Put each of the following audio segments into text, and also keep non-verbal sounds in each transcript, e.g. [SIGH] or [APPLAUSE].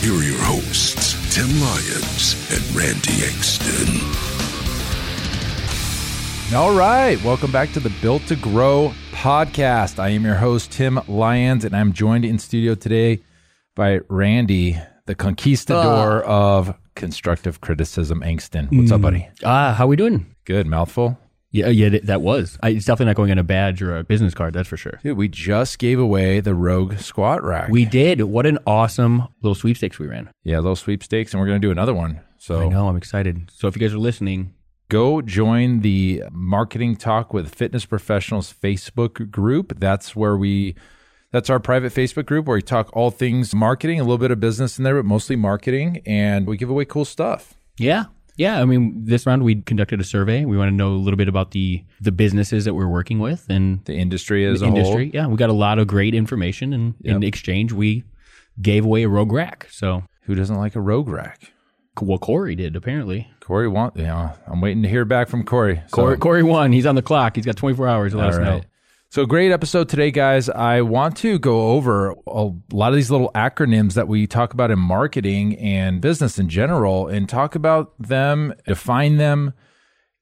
Here are your hosts, Tim Lyons and Randy Engston. All right, welcome back to the Built to Grow podcast. I am your host, Tim Lyons, and I'm joined in studio today by Randy, the conquistador of constructive criticism, Angston. What's up, buddy? Ah, how we doing? Good, mouthful. Yeah, uh, yeah, that was. I, it's definitely not going on a badge or a business card. That's for sure. Dude, we just gave away the Rogue squat rack. We did. What an awesome little sweepstakes we ran. yeah, little sweepstakes, and we're going to do another one. So I know. I'm excited. So if you guys are listening, go join the Marketing Talk with Fitness Professionals Facebook group. That's where we that's our private Facebook group where we talk all things marketing, a little bit of business in there, but mostly marketing, and we give away cool stuff. yeah, yeah. I mean, this round we conducted a survey. We want to know a little bit about the the businesses that we're working with and The industry as the a industry. whole. Yeah, we got a lot of great information, and in exchange, we gave away a Rogue Rack. So, Who doesn't like a rogue rack? well, Corey did apparently. Corey want yeah. I'm waiting to hear back from Corey. So- Corey, Corey won. He's on the clock. He's got 24 hours to let All us know. So great episode today, guys. I want to go over a lot of these little acronyms that we talk about in marketing and business in general and talk about them, define them.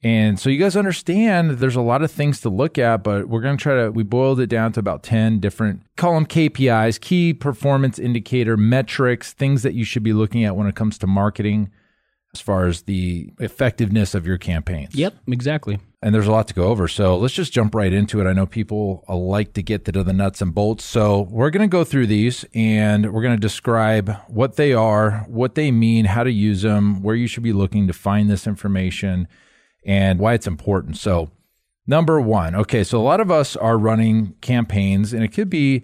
And so you guys understand there's a lot of things to look at, but we're going to try to, we boiled it down to about 10 different column KPIs, key performance indicator metrics, things that you should be looking at when it comes to marketing as far as the effectiveness of your campaigns Yep, exactly. and there's a lot to go over. So let's just jump right into it. I know people uh, like to get to the nuts and bolts. So we're going to go through these and we're going to describe what they are, what they mean, how to use them, where you should be looking to find this information, and why it's important. So, number one, okay, so a lot of us are running campaigns, and it could be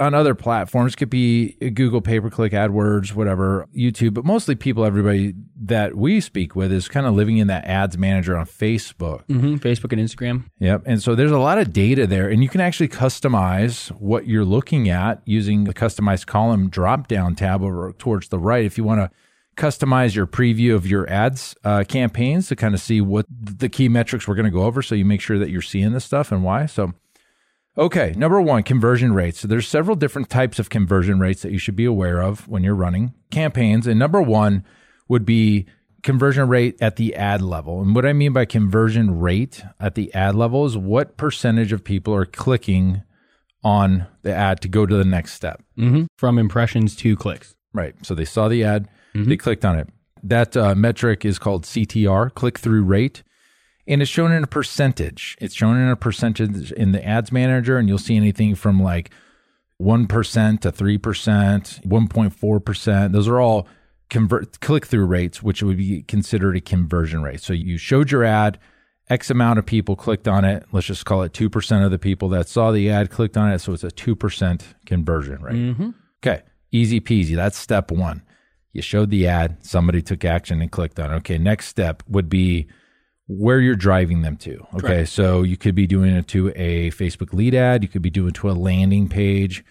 on other platforms, it could be Google pay per click, AdWords, whatever, YouTube, but mostly people, everybody that we speak with is kind of living in that ads manager on Facebook. hmm Facebook and Instagram. Yep. And so there's a lot of data there, and you can actually customize what you're looking at using the customized column drop down tab over towards the right. If you want to customize your preview of your ads uh, campaigns to kind of see what the key metrics we're going to go over, so you make sure that you're seeing this stuff and why. So, okay, number one, conversion rates. So there's several different types of conversion rates that you should be aware of when you're running campaigns, and number one would be conversion rate at the ad level. And what I mean by conversion rate at the ad level is what percentage of people are clicking on the ad to go to the next step. hmm From impressions to clicks. Right. So they saw the ad, they clicked on it. That uh, metric is called CTR, click through rate. And it's shown in a percentage. It's shown in a percentage in the ads manager, and you'll see anything from like 1% to 3%, 1.4%. Those are all convert click through rates, which would be considered a conversion rate. So you showed your ad, X amount of people clicked on it. Let's just call it 2% of the people that saw the ad clicked on it. So it's a 2% conversion rate. Mm-hmm. Okay, easy peasy. That's step one. You showed the ad, somebody took action and clicked on it. Okay, next step would be where you're driving them to. Okay, so you could be doing it to a Facebook lead ad, you could be doing it to a landing page,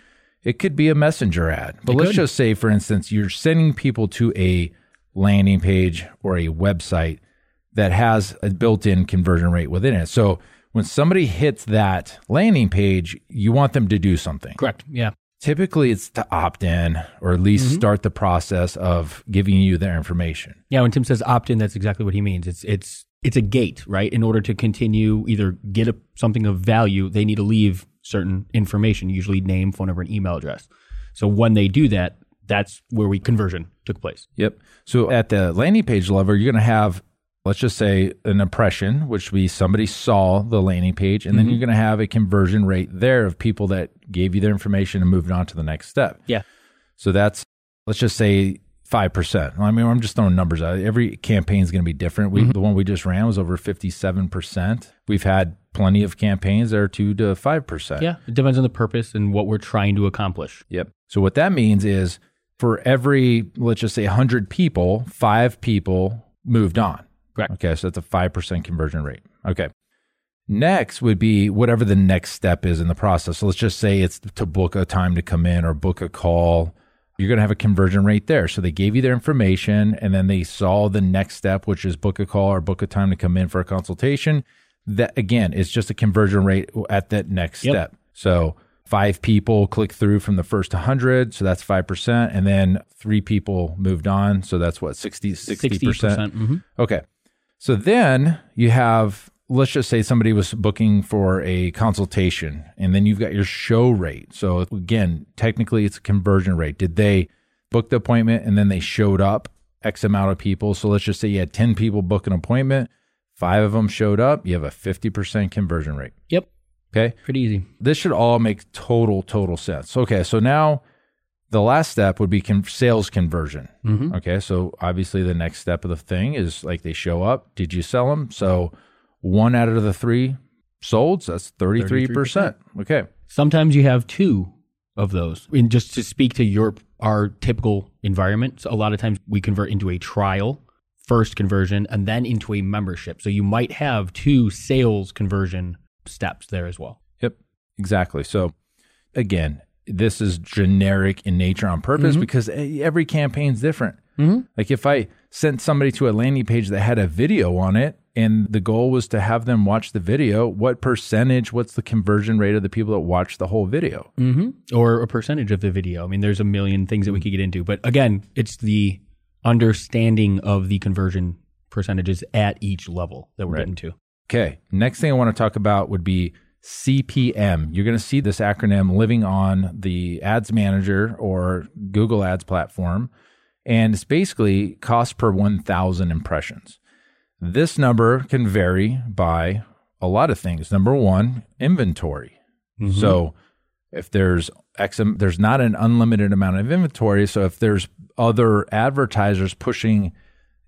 it could be a messenger ad. But let's could. just say, for instance, you're sending people to a landing page or a website that has a built in conversion rate within it. So when somebody hits that landing page, you want them to do something. Correct. Yeah. Typically, it's to opt in or at least mm-hmm. start the process of giving you their information. Yeah. When Tim says opt in, that's exactly what he means. It's it's it's a gate, right? In order to continue either get a, something of value, they need to leave certain information, usually name, phone number, and email address. So when they do that, that's where we conversion took place. Yep. So at the landing page level, you're going to have, let's just say, an impression, which would be somebody saw the landing page, and then mm-hmm. you're going to have a conversion rate there of people that gave you their information and moved on to the next step. Yeah. So that's, let's just say, 5%. I mean, I'm just throwing numbers out. Every campaign is going to be different. We, mm-hmm. The one we just ran was over 57%. We've had plenty of campaigns that are 2 to 5%. Yeah. It depends on the purpose and what we're trying to accomplish. Yep. So what that means is for every, let's just say 100 people, five people moved on. Correct. Okay. So that's a 5% conversion rate. Okay. Next would be whatever the next step is in the process. So let's just say it's to book a time to come in or book a call. You're going to have a conversion rate there. So they gave you their information and then they saw the next step, which is book a call or book a time to come in for a consultation. That again is just a conversion rate at that next Yep. step. So five people click through from the first 100. So that's 5%. And then three people moved on. So that's what, 60, 60%. 60%. mhm. Okay. So then you have, let's just say somebody was booking for a consultation and then you've got your show rate. So again, technically it's a conversion rate. Did they book the appointment and then they showed up X amount of people? So let's just say you had 10 people book an appointment, five of them showed up, you have a 50% conversion rate. Yep. Okay. Pretty easy. This should all make total, total sense. Okay. So now the last step would be con- sales conversion. Mhm. Okay. So obviously the next step of the thing is like they show up. Did you sell them? So one out of the three sold. So that's 33%. Okay. Sometimes you have two of those. And just to speak to your our typical environment, so a lot of times we convert into a trial, first conversion, and then into a membership. So you might have two sales conversion steps there as well. Yep. Exactly. So again, this is generic in nature on purpose because e- every campaign's different. Mhm. Like if I sent somebody to a landing page that had a video on it and the goal was to have them watch the video, what percentage, what's the conversion rate of the people that watch the whole video? Mm-hmm. Or a percentage of the video. I mean, there's a million things that we could get into, but again, it's the understanding of the conversion percentages at each level that we're Right. getting to. Okay. Next thing I want to talk about would be CPM. You're going to see this acronym living on the Ads Manager or Google Ads platform. And it's basically cost per 1,000 impressions. This number can vary by a lot of things. Number one, inventory. Mm-hmm. So if there's X, there's not an unlimited amount of inventory. So if there's other advertisers pushing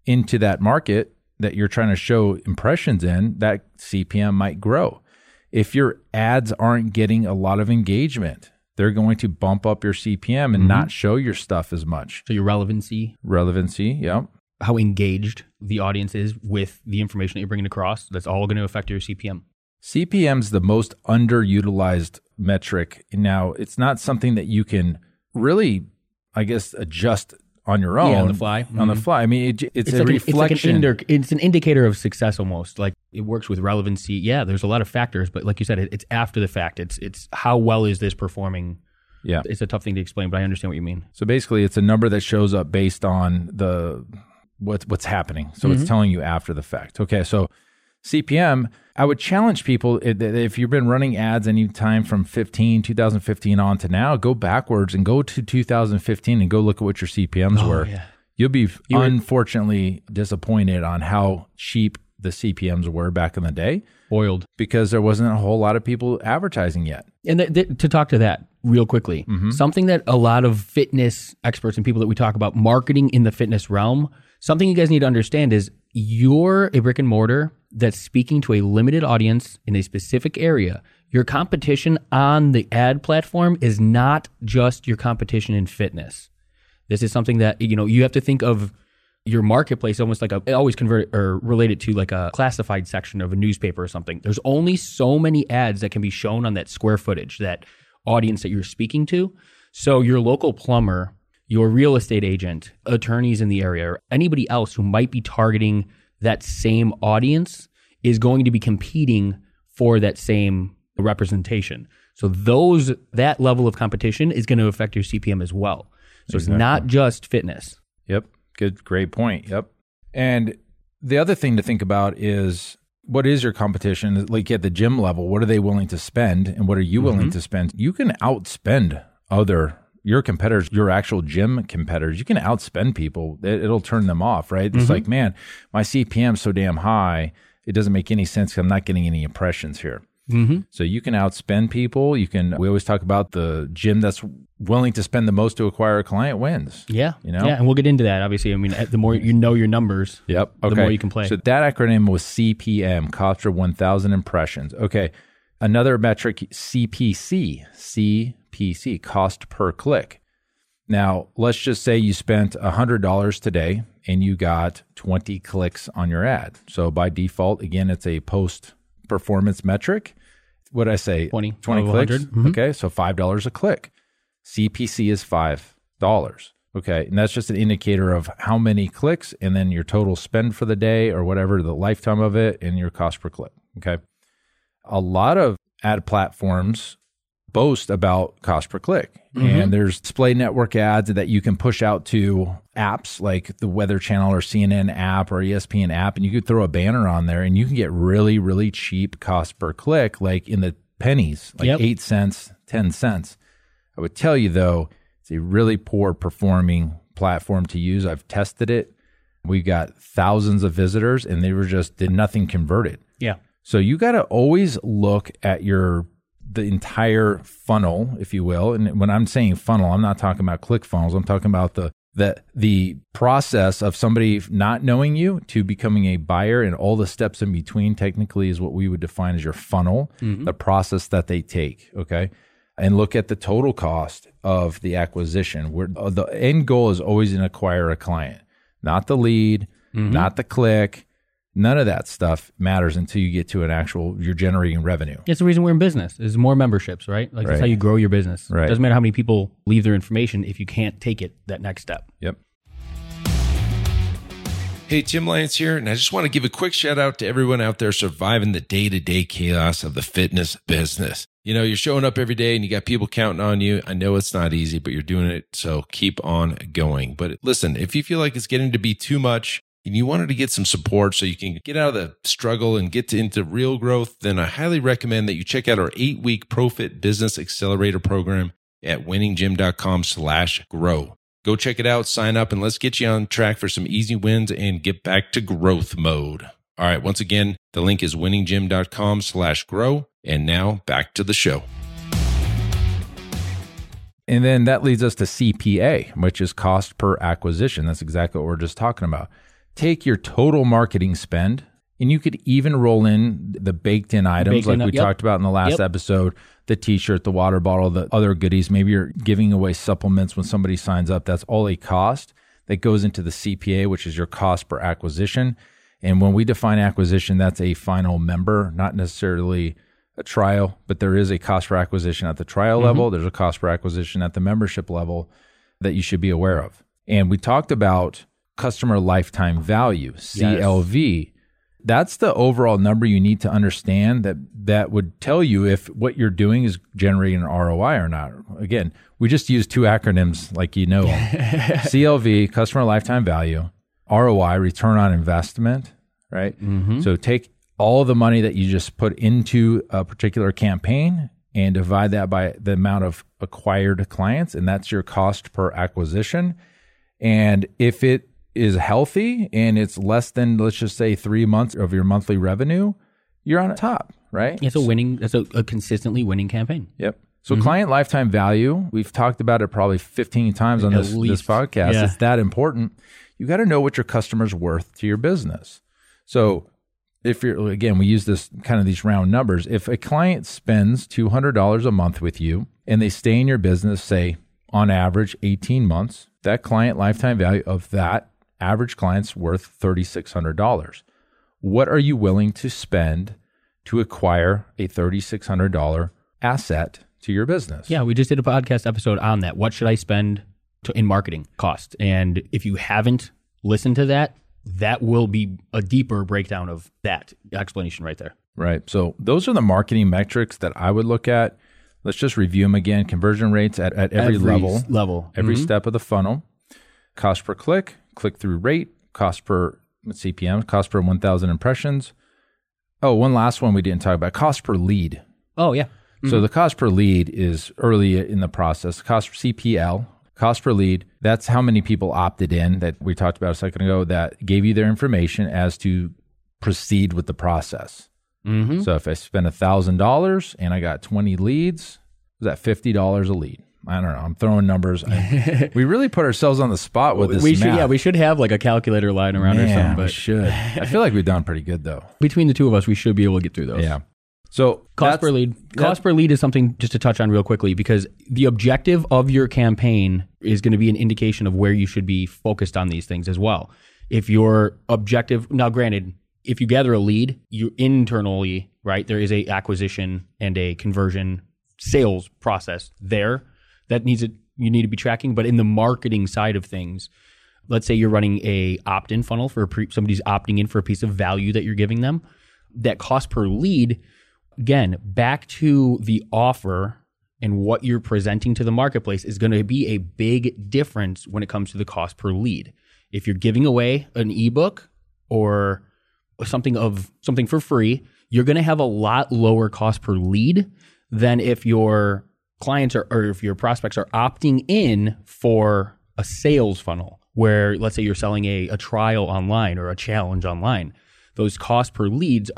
into that market that you're trying to show impressions in, that CPM might grow. If your ads aren't getting a lot of engagement, they're going to bump up your CPM and mm-hmm. not show your stuff as much. So your relevancy, Relevancy, yep. How engaged the audience is with the information that you're bringing across, that's all going to affect your CPM. CPM's the most underutilized metric. Now, it's not something that you can really, I guess, adjust on your own. Yeah, on the fly. On the Mhm. fly. I mean, it, it's, It's a like, an, reflection. it's like an it's an indicator of success almost. Like it works with relevancy. Yeah, there's a lot of factors, but like you said, it, it's after the fact. It's it's how well is this performing? yeah. It's a tough thing to explain, but I understand what you mean. So basically, it's a number that shows up based on the what's what's happening. So it's mm-hmm. telling you after the fact. Okay, so CPM. I would challenge people if you've been running ads any time from 15, 2015 on to now, go backwards and go to 2015 and go look at what your CPMs oh, were. yeah. You'll be You were- unfortunately disappointed on how cheap the CPMs were back in the day Oiled. because there wasn't a whole lot of people advertising yet. And th- th- to talk to that real quickly, mm-hmm. something that a lot of fitness experts and people that we talk about marketing in the fitness realm, something you guys need to understand is you're a brick and mortar that's speaking to a limited audience in a specific area. Your competition on the ad platform is not just your competition in fitness. This is something that you know you have to think of your marketplace almost like a always convert or relate it to like a classified section of a newspaper or something. There's only so many ads that can be shown on that square footage, that audience that you're speaking to. So your local plumber, your real estate agent, attorneys in the area, or anybody else who might be targeting that same audience is going to be competing for that same representation. So those that level of competition is going to affect your CPM as well. So it's not just fitness. Yep. Good, great point. Yep. And the other thing to think about is what is your competition? Like at the gym level, what are they willing to spend and what are you willing mm-hmm. to spend? You can outspend other your competitors, your actual gym competitors. You can outspend people. It, it'll turn them off, right? It's like, man, my CPM's so damn high. It doesn't make any sense. I'm not getting any impressions here. Mm-hmm. So you can outspend people. You can. We always talk about the gym that's willing to spend the most to acquire a client wins. Yeah, You know? yeah, and we'll get into that. Obviously, I mean, the more you know your numbers, Yep. the Okay. more you can play. So that acronym was CPM, cost per 1,000 impressions. Okay. Another metric, CPC, CPC, cost per click. Now, let's just say you spent $100 today and you got 20 clicks on your ad. So by default, again, it's a post performance metric. What did I say? 20 20 clicks. 100. Mhm. Okay. So $5 a click. CPC is $5. Okay. And that's just an indicator of how many clicks and then your total spend for the day or whatever, the lifetime of it and your cost per click. Okay. A lot of ad platforms boast about cost per click. And mm-hmm. there's display network ads that you can push out to apps like the Weather Channel or CNN app or ESPN app. And you could throw a banner on there and you can get really, really cheap cost per click, like in the pennies, like Yep. eight cents, 10 cents. I would tell you though, it's a really poor performing platform to use. I've tested it. We got thousands of visitors and they were just did nothing converted. Yeah. So you got to always look at your the entire funnel, if you will. And when I'm saying funnel, I'm not talking about ClickFunnels. I'm talking about the the the process of somebody not knowing you to becoming a buyer and all the steps in between technically is what we would define as your funnel, the process that they take, okay? And look at the total cost of the acquisition. Where uh, the end goal is always to acquire a client, not the lead, not the click, None of that stuff matters until you get to an actual, you're generating revenue. It's the reason we're in business. Is more memberships, right? Like that's how you grow your business. Right. Doesn't matter how many people leave their information if you can't take it that next step. Yep. Hey, Tim Lyons here, and I just want to give a quick shout out to everyone out there surviving the day to day chaos of the fitness business. You know, you're showing up every day and you got people counting on you. I know it's not easy, but you're doing it. So keep on going. But listen, if you feel like it's getting to be too much and you wanted to get some support so you can get out of the struggle and get to, into real growth, then I highly recommend that you check out our eight week Profit Business Accelerator program at winninggym.com slash grow. Go check it out, sign up, and let's get you on track for some easy wins and get back to growth mode. All right, once again, the link is winninggym.com slash grow. And now back to the show. And then that leads us to CPA, which is cost per acquisition. That's exactly what we're just talking about. Take your total marketing spend, and you could even roll in the baked in items Baked like in, we yep. talked about in the last Yep. episode the t shirt, the water bottle, the other goodies. Maybe you're giving away supplements when somebody signs up. That's all a cost that goes into the CPA, which is your cost per acquisition. And when we define acquisition, that's a final member, not necessarily a trial, but there is a cost per acquisition at the trial mm-hmm. level. There's a cost per acquisition at the membership level that you should be aware of. And we talked about customer lifetime value, CLV. That's the overall number you need to understand that that would tell you if what you're doing is generating an ROI or not. Again, we just use two acronyms like you know. [LAUGHS] CLV, customer lifetime value, ROI, return on investment, right? Mm-hmm. So take all the money that you just put into a particular campaign and divide that by the amount of acquired clients, and that's your cost per acquisition. And if it is healthy and it's less than, let's just say, three months of your monthly revenue, you're on top, right? It's a winning. That's a, a consistently winning campaign. Yep. So mm-hmm. client lifetime value, we've talked about it probably 15 times on At this, this podcast. Yeah. It's that important. You got to know what your customer's worth to your business. So if you're again, we use this kind of these round numbers. If a client spends $200 a month with you and they stay in your business, say on average 18 months, that client lifetime value of that average client's worth $3,600. What are you willing to spend to acquire a $3,600 asset to your business? Yeah, we just did a podcast episode on that. What should I spend to, in marketing cost? And if you haven't listened to that, that will be a deeper breakdown of that explanation right there. Right. So those are the marketing metrics that I would look at. Let's just review them again. Conversion rates at, at every, level, level. every Mhm. step of the funnel, cost per click, click through rate, cost per CPM, cost per 1,000 impressions. Oh, one last one we didn't talk about cost per lead. Oh yeah. So the cost per lead is early in the process. Cost per CPL, cost per lead, that's how many people opted in that we talked about a second ago that gave you their information as to proceed with the process. Mm-hmm. So if I spend $1,000 and I got 20 leads, is that $50 a lead? I don't know. I'm throwing numbers. I- [LAUGHS] we really put ourselves on the spot with this we should math. yeah we should have like a calculator lying around or Man, something. we But should. I feel like we've done pretty good though. [LAUGHS] between the two of us, we should be able to get through those. Yeah. So Cost per lead. Cost per lead is something just to touch on real quickly because the objective of your campaign is going to be an indication of where you should be focused on these things as well. If your objective, now granted, if you gather a lead, you internally, right, there is a acquisition and a conversion sales process there that needs it you need to be tracking. But in the marketing side of things, let's say you're running a opt-in funnel for pre- somebody's opting in for a piece of value that you're giving them, that cost per lead again, back to the offer and what you're presenting to the marketplace is going to be a big difference when it comes to the cost per lead. If you're giving away an ebook or something of something for free, you're going to have a lot lower cost per lead than if your clients are, or if your prospects are opting in for a sales funnel where let's say you're selling a, a trial online or a challenge online. Those cost per leads,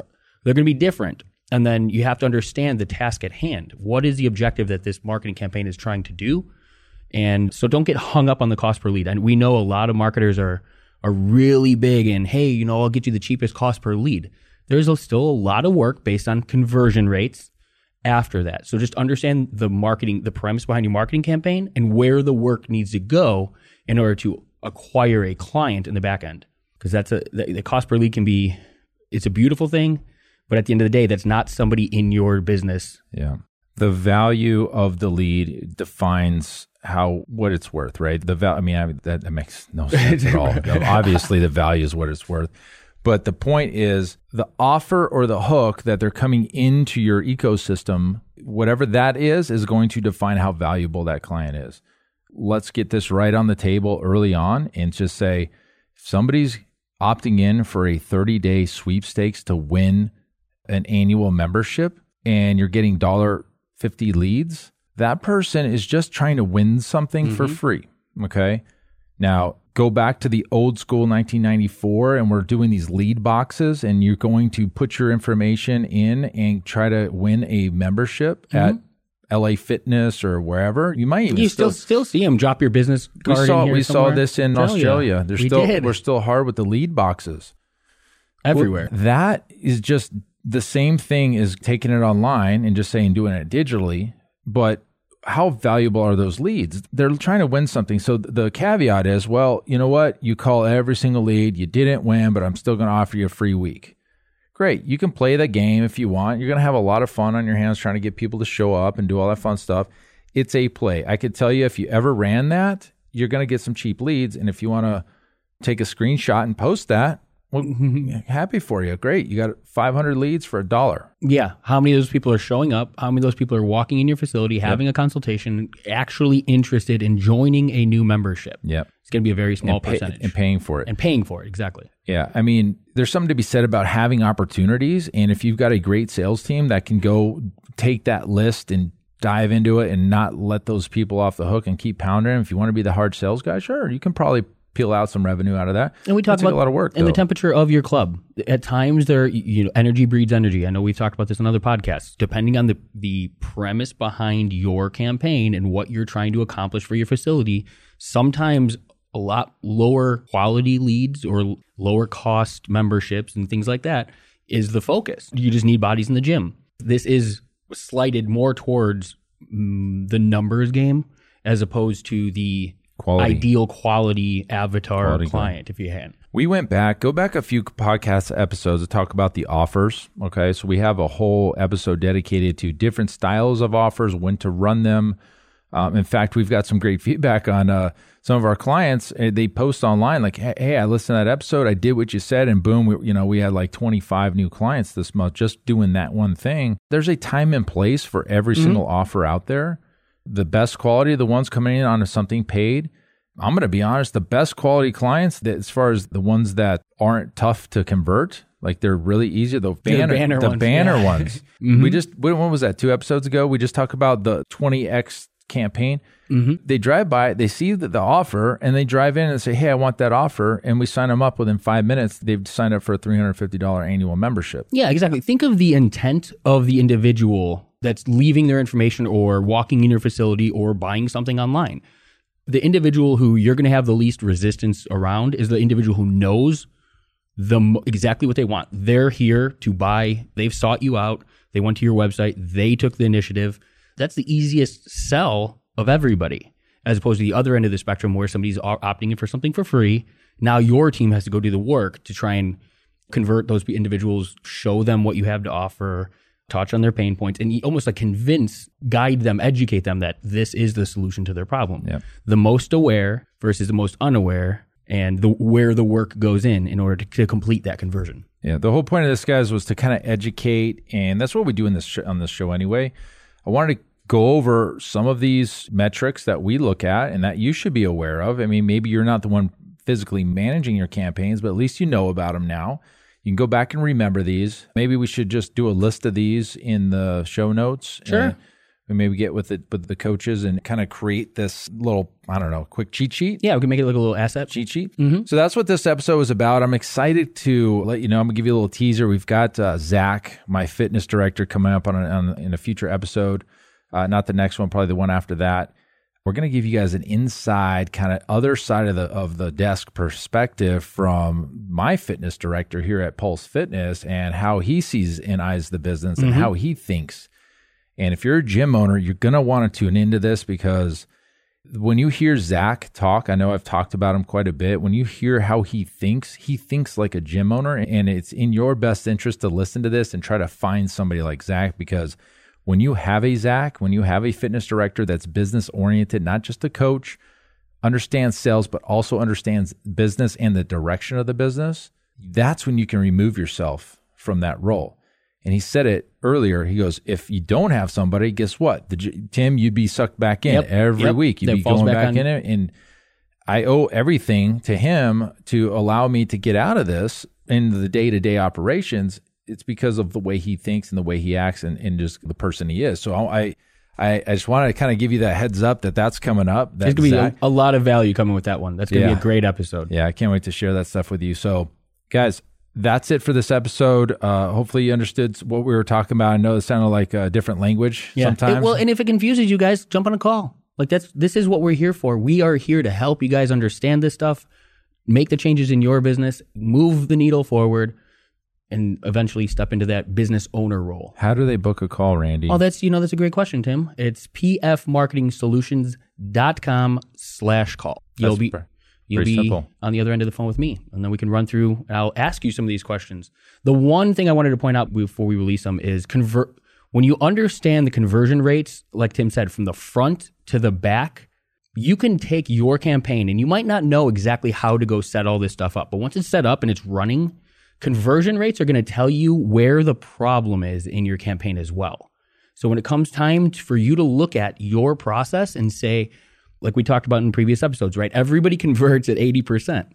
they're going to be different. And then you have to understand the task at hand. What is the objective that this marketing campaign is trying to do? And so don't get hung up on the cost per lead. And we know a lot of marketers are are really big in, hey, you know, I'll get you the cheapest cost per lead. There's still a lot of work based on conversion rates after that. So just understand the marketing, the premise behind your marketing campaign and where the work needs to go in order to acquire a client in the back end. Because that's a the, the cost per lead can be it's a beautiful thing, but at the end of the day, that's not somebody in your business. Yeah. The value of the lead defines how what it's worth, right? The val- I mean, I, that, that makes no sense at all. [LAUGHS] Obviously, the value is what it's worth. But the point is the offer or the hook that they're coming into your ecosystem, whatever that is, is going to define how valuable that client is. Let's get this right on the table early on and just say if somebody's opting in for a 30 day sweepstakes to win an annual membership and you're getting dollar 50 leads, that person is just trying to win something for mm-hmm. free. Okay. Now go back to the old school 1994 and we're doing these lead boxes and you're going to put your information in and try to win a membership mm-hmm. at LA Fitness or wherever. You might even You still still see them drop your business we card. saw in here we saw this in Australia. Australia. They're We still did. we're still hard with the lead boxes. everywhere. Well, that is just the same thing as taking it online and just saying doing it digitally. But how valuable are those leads? They're trying to win something. So the caveat is, well, you know what? You call every single lead. You didn't win, but I'm still going to offer you a free week. Great. You can play the game if you want. You're going to have a lot of fun on your hands trying to get people to show up and do all that fun stuff. It's a play. I could tell you if you ever ran that, you're going to get some cheap leads. And if you want to take a screenshot and post that, well, [LAUGHS] happy for you. Great. You got 500 leads for a dollar. Yeah. How many of those people are showing up? How many of those people are walking in your facility, having a consultation, actually interested in joining a new membership? Yep. It's going to be a very small and, pay- percentage. and paying for it. and paying for it. Exactly. Yeah. I mean, there's something to be said about having opportunities. And if you've got a great sales team that can go take that list and dive into it and not let those people off the hook and keep pounding them, if you want to be the hard sales guy, sure, you can probably peel out some revenue out of that. And we talk about a lot of work. and the temperature of your club. At times, there you know energy breeds energy. I know we've talked about this in other podcasts. Depending on the the premise behind your campaign and what you're trying to accomplish for your facility, sometimes a lot lower quality leads or lower cost memberships and things like that is the focus. You just need bodies in the gym. This is slighted more towards mm, the numbers game as opposed to the Quality. ideal quality avatar Quality client if you had. We went back, go back a few podcast episodes to talk about the offers. Okay. So we have a whole episode dedicated to different styles of offers, when to run them. Um, in fact, we've got some great feedback on uh, some of our clients. Uh, They post online like, "Hey, hey, I listened to that episode. I did what you said, and boom, we, you know, we had like 25 new clients this month just doing that one thing." There's a time and place for every single offer out there. The best quality, the ones coming in on something paid. I'm going to be honest, the best quality clients, that, as far as the ones that aren't tough to convert, like they're really easy. The banner, banner the ones, banner yeah. ones. [LAUGHS] We mm-hmm. just when was that? Two episodes ago, we just talked about the 20x campaign. Mm-hmm. They drive by, they see the, the offer, and they drive in and say, "Hey, I want that offer," and we sign them up within five minutes. They've signed up for a $350 annual membership. Yeah, exactly. Think of the intent of the individual that's leaving their information or walking in your facility or buying something online. The individual who you're going to have the least resistance around is the individual who knows the exactly what they want. They're here to buy. They've sought you out. They went to your website. They took the initiative. That's the easiest sell of everybody, as opposed to the other end of the spectrum where somebody's opting in for something for free. Now your team has to go do the work to try and convert those individuals, show them what you have to offer, touch on their pain points, and almost like convince, guide them, educate them that this is the solution to their problem. Yep. The most aware versus the most unaware, and the where the work goes in in order to, to complete that conversion. Yeah, the whole point of this, guys, was to kind of educate, and that's what we do in this sh- on this show anyway. I wanted to go over some of these metrics that we look at and that you should be aware of. I mean, maybe you're not the one physically managing your campaigns, but at least you know about them now. You can go back and remember these. Maybe we should just do a list of these in the show notes. Sure. We maybe get with it with the coaches and kind of create this little, I don't know, quick cheat sheet. Yeah, we can make it look a little asset. Cheat sheet. Mm-hmm. So that's what this episode is about. I'm excited to let you know. I'm gonna give you a little teaser. We've got uh, Zach, my fitness director, coming up on, a, on in a future episode. Uh, not the next one, probably the one after that we're going to give you guys an inside kind of other side of the of the desk perspective from my fitness director here at Pulse Fitness and how he sees and eyes the business and mm-hmm. how he thinks. And if you're a gym owner, you're going to want to tune into this because when you hear Zach talk, I know I've talked about him quite a bit. When you hear how he thinks, he thinks like a gym owner, and it's in your best interest to listen to this and try to find somebody like Zach because when you have a Zach, when you have a fitness director that's business oriented, not just a coach, understands sales, but also understands business and the direction of the business, that's when you can remove yourself from that role. And he said it earlier. He goes, if you don't have somebody, guess what? The, Tim, you'd be sucked back in yep, every yep. week. You'd that be going back, back in it. And I owe everything to him to allow me to get out of this in the day to day operations it's because of the way he thinks and the way he acts and, and just the person he is. So I, I, I just wanted to kind of give you that heads up that that's coming up. There's going to be a, a, lot of value coming with that one. That's going to yeah. be a great episode. Yeah, I can't wait to share that stuff with you. So, guys, that's it for this episode. Uh, hopefully, you understood what we were talking about. I know it sounded like a different language yeah. sometimes. It, well, and if it confuses you guys, jump on a call. Like that's this is what we're here for. We are here to help you guys understand this stuff, make the changes in your business, move the needle forward and eventually step into that business owner role. How do they book a call, Randy? Oh, that's you know that's a great question, Tim. It's pfmarketingsolutions.com slash call. You'll be you'll be simple. on the other end of the phone with me, and then we can run through. I'll ask you some of these questions. The one thing I wanted to point out before we release them is convert. When you understand the conversion rates, like Tim said, from the front to the back, you can take your campaign, and you might not know exactly how to go set all this stuff up, but once it's set up and it's running Conversion rates are going to tell you where the problem is in your campaign as well. So when it comes time for you to look at your process and say, like we talked about in previous episodes, right? Everybody [LAUGHS] converts at 80%.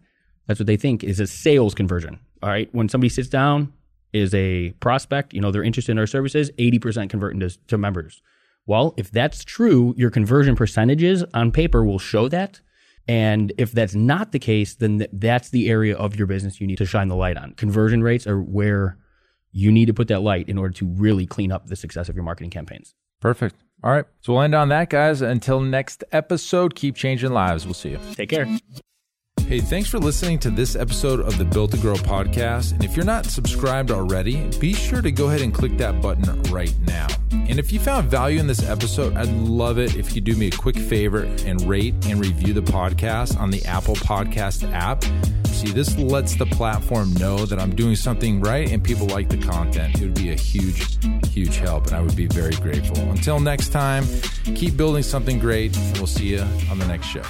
That's what they think is a sales conversion. All right. When somebody sits down, is a prospect, you know, they're interested in our services, 80% convert into to members. Well, if that's true, your conversion percentages on paper will show that. And if that's not the case, then th- that's the area of your business you need to shine the light on. Conversion rates are where you need to put that light in order to really clean up the success of your marketing campaigns. Perfect. All right. So we'll end on that, guys. Until next episode, keep changing lives. We'll see you. Take care. Hey, thanks for listening to this episode of the Built to Grow podcast. And if you're not subscribed already, be sure to go ahead and click that button right now. And if you found value in this episode, I'd love it if you do me a quick favor and rate and review the podcast on the Apple Podcast app. See, this lets the platform know that I'm doing something right and people like the content. It would be a huge, huge help, and I would be very grateful. Until next time, keep building something great, and we'll see you on the next show.